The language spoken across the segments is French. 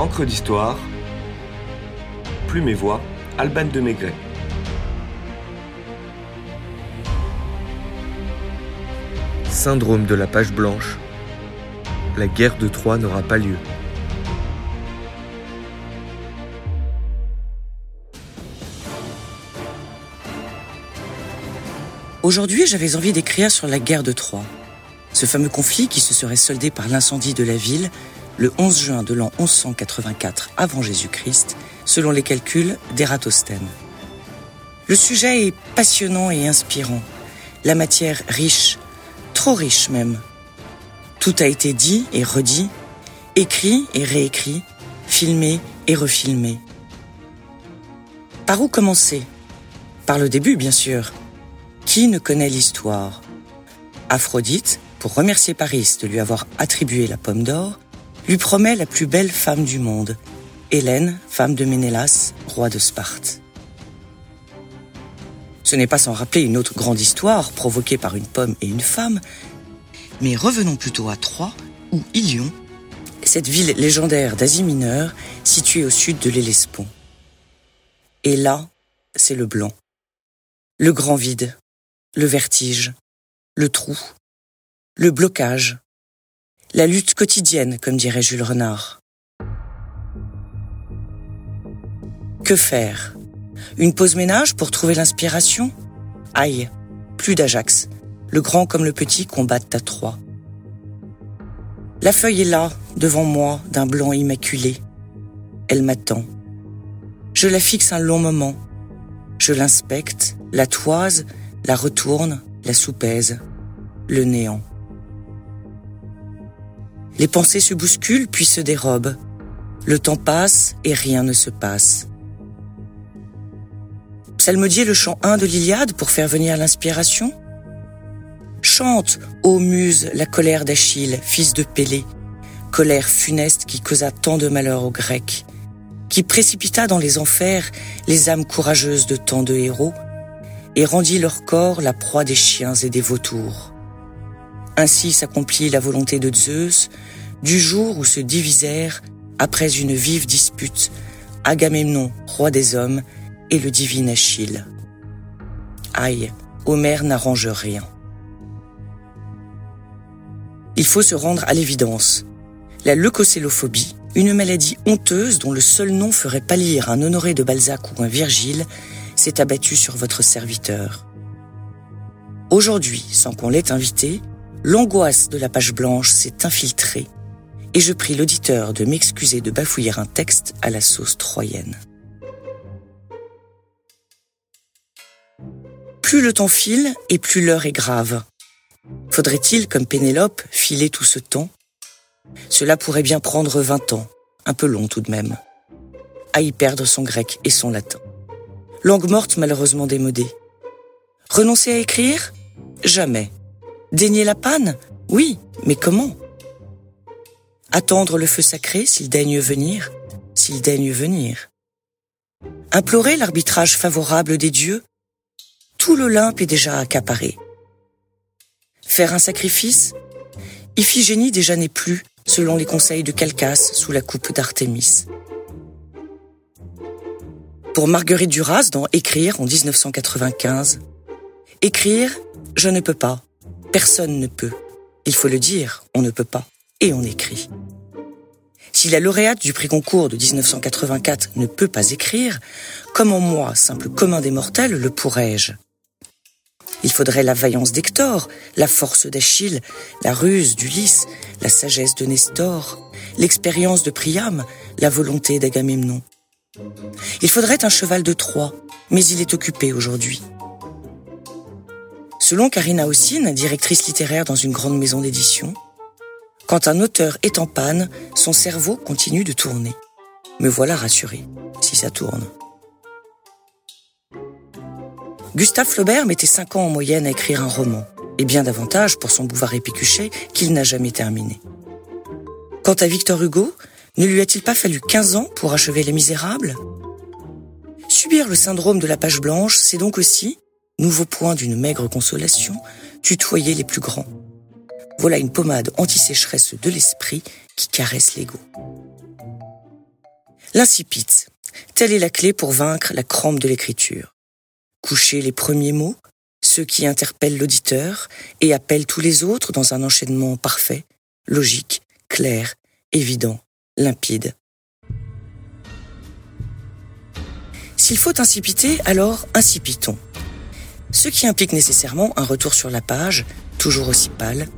Encre d'histoire, Plume et Voix, Alban de Maigret. Syndrome de la page blanche. La guerre de Troie n'aura pas lieu. Aujourd'hui, j'avais envie d'écrire sur la guerre de Troie. Ce fameux conflit qui se serait soldé par l'incendie de la ville le 11 juin de l'an 1184 avant Jésus-Christ, selon les calculs d'Ératosthène. Le sujet est passionnant et inspirant, la matière riche, trop riche même. Tout a été dit et redit, écrit et réécrit, filmé et refilmé. Par où commencer? Par le début, bien sûr. Qui ne connaît l'histoire? Aphrodite, pour remercier Paris de lui avoir attribué la pomme d'or, lui promet la plus belle femme du monde, Hélène, femme de Ménélas, roi de Sparte. Ce n'est pas sans rappeler une autre grande histoire provoquée par une pomme et une femme, mais revenons plutôt à Troie, ou Ilion, cette ville légendaire d'Asie mineure située au sud de l'Hellespont. Et là, c'est le blanc. Le grand vide, le vertige, le trou, le blocage, la lutte quotidienne, comme dirait Jules Renard. Que faire? Une pause ménage pour trouver l'inspiration? Aïe, plus d'Ajax. Le grand comme le petit combattent à trois. La feuille est là, devant moi, d'un blanc immaculé. Elle m'attend. Je la fixe un long moment. Je l'inspecte, la toise, la retourne, la soupèse, le néant. Les pensées se bousculent puis se dérobent. Le temps passe et rien ne se passe. Psalmodier le chant 1 de l'Iliade pour faire venir l'inspiration? Chante, ô muse, la colère d'Achille, fils de Pélée, colère funeste qui causa tant de malheur aux Grecs, qui précipita dans les enfers les âmes courageuses de tant de héros, et rendit leur corps la proie des chiens et des vautours. Ainsi s'accomplit la volonté de Zeus, du jour où se divisèrent, après une vive dispute, Agamemnon, roi des hommes, et le divin Achille. Aïe, Homère n'arrange rien. Il faut se rendre à l'évidence. La leucocélophobie, une maladie honteuse dont le seul nom ferait pâlir un Honoré de Balzac ou un Virgile, s'est abattue sur votre serviteur. Aujourd'hui, sans qu'on l'ait invité, l'angoisse de la page blanche s'est infiltrée et je prie l'auditeur de m'excuser de bafouiller un texte à la sauce troyenne. Plus le temps file et plus l'heure est grave. Faudrait-il, comme Pénélope, filer tout ce temps? Cela pourrait bien prendre vingt ans, un peu long tout de même, à y perdre son grec et son latin. Langue morte malheureusement démodée. Renoncer à écrire? Jamais. Daigner la panne? Oui, mais comment? Attendre le feu sacré s'il daigne venir S'il daigne venir. Implorer l'arbitrage favorable des dieux Tout l'Olympe est déjà accaparé. Faire un sacrifice? Iphigénie déjà n'est plus, selon les conseils de Calcas sous la coupe d'Artémis. Pour Marguerite Duras dans Écrire en 1995, Écrire, je ne peux pas. Personne ne peut. Il faut le dire, on ne peut pas. Et on écrit. Si la lauréate du prix concours de 1984 ne peut pas écrire, comment moi, simple commun des mortels, le pourrais-je? Il faudrait la vaillance d'Hector, la force d'Achille, la ruse d'Ulysse, la sagesse de Nestor, l'expérience de Priam, la volonté d'Agamemnon. Il faudrait un cheval de Troie, mais il est occupé aujourd'hui. Selon Karina Ossine, directrice littéraire dans une grande maison d'édition, quand un auteur est en panne, son cerveau continue de tourner. Me voilà rassuré, si ça tourne. Gustave Flaubert mettait cinq ans en moyenne à écrire un roman, et bien davantage pour son bouvard épicouché qu'il n'a jamais terminé. Quant à Victor Hugo, ne lui a-t-il pas fallu 15 ans pour achever Les Misérables? Subir le syndrome de la page blanche, c'est donc aussi, nouveau point d'une maigre consolation, tutoyer les plus grands. Voilà une pommade anti-sécheresse de l'esprit qui caresse l'ego. L'incipit, telle est la clé pour vaincre la crampe de l'écriture. Coucher les premiers mots, ceux qui interpellent l'auditeur et appellent tous les autres dans un enchaînement parfait, logique, clair, évident, limpide. S'il faut incipiter, alors incipitons. Ce qui implique nécessairement un retour sur la page, toujours aussi pâle,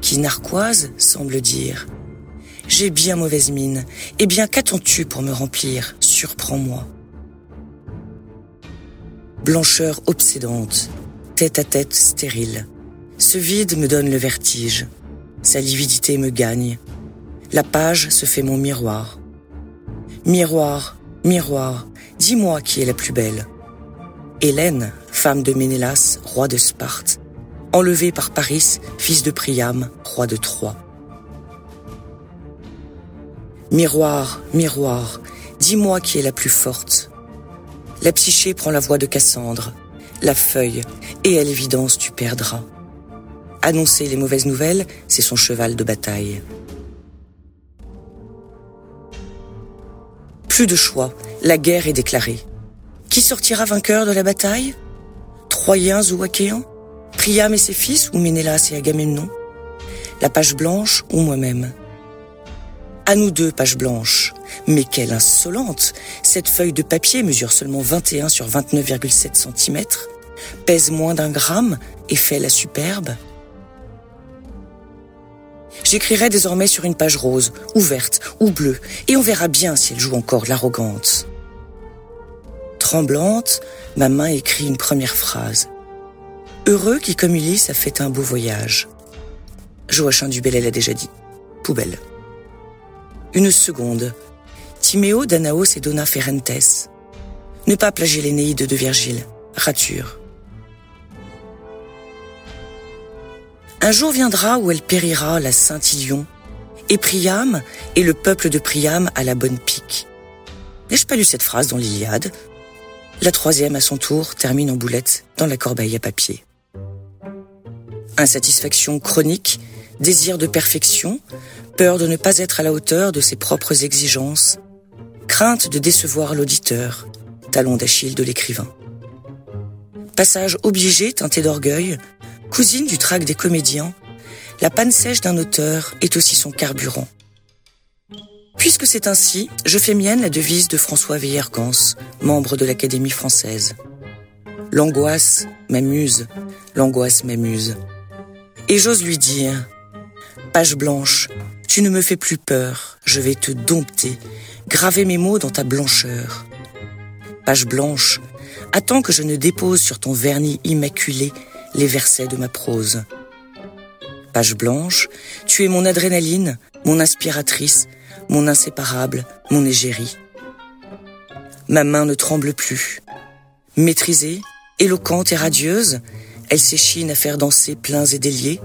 qui narquoise semble dire J'ai bien mauvaise mine, eh bien qu'attends-tu pour me remplir Surprends-moi. Blancheur obsédante, tête à tête stérile. Ce vide me donne le vertige. Sa lividité me gagne. La page se fait mon miroir. Miroir, miroir, dis-moi qui est la plus belle. Hélène, femme de Ménélas, roi de Sparte, enlevée par Paris, fils de Priam, roi de Troie. Miroir, miroir, dis-moi qui est la plus forte. La psyché prend la voix de Cassandre, la feuille, et à l'évidence tu perdras. Annoncer les mauvaises nouvelles, c'est son cheval de bataille. Plus de choix, la guerre est déclarée. Qui sortira vainqueur de la bataille? Troyens ou Achéens Priam et ses fils ou Ménélas et Agamemnon La page blanche ou moi-même À nous deux, page blanche. Mais quelle insolente Cette feuille de papier mesure seulement 21 sur 29,7 cm, pèse moins d'un gramme et fait la superbe. J'écrirai désormais sur une page rose, ou verte, ou bleue, et on verra bien si elle joue encore l'arrogante. Tremblante, ma main écrit une première phrase. Heureux qui, comme Ulysse, a fait un beau voyage. Joachim du Bellel l'a déjà dit. Poubelle. Une seconde. Timéo, Danaos et Dona Ferentes. Ne pas plagier l'Énéide de Virgile. Rature. Un jour viendra où elle périra, la Saint-Ilion, et Priam et le peuple de Priam à la bonne pique. N'ai-je pas lu cette phrase dans l'Iliade? La troisième, à son tour, termine en boulette dans la corbeille à papier. Insatisfaction chronique, désir de perfection, peur de ne pas être à la hauteur de ses propres exigences, crainte de décevoir l'auditeur, talon d'Achille de l'écrivain. Passage obligé teinté d'orgueil, Cousine du trac des comédiens, la panne sèche d'un auteur est aussi son carburant. Puisque c'est ainsi, je fais mienne la devise de François Veillergans, membre de l'Académie française. L'angoisse m'amuse, l'angoisse m'amuse. Et j'ose lui dire, page blanche, tu ne me fais plus peur, je vais te dompter, graver mes mots dans ta blancheur. Page blanche, attends que je ne dépose sur ton vernis immaculé les versets de ma prose. Page blanche, tu es mon adrénaline, mon inspiratrice, mon inséparable, mon égérie. Ma main ne tremble plus. Maîtrisée, éloquente et radieuse, elle s'échine à faire danser pleins et déliés,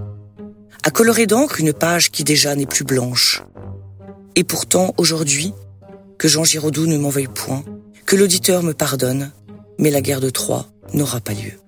à colorer d'encre une page qui déjà n'est plus blanche. Et pourtant, aujourd'hui, que Jean Giraudoux ne m'en veuille point, que l'auditeur me pardonne, mais la guerre de Troie n'aura pas lieu.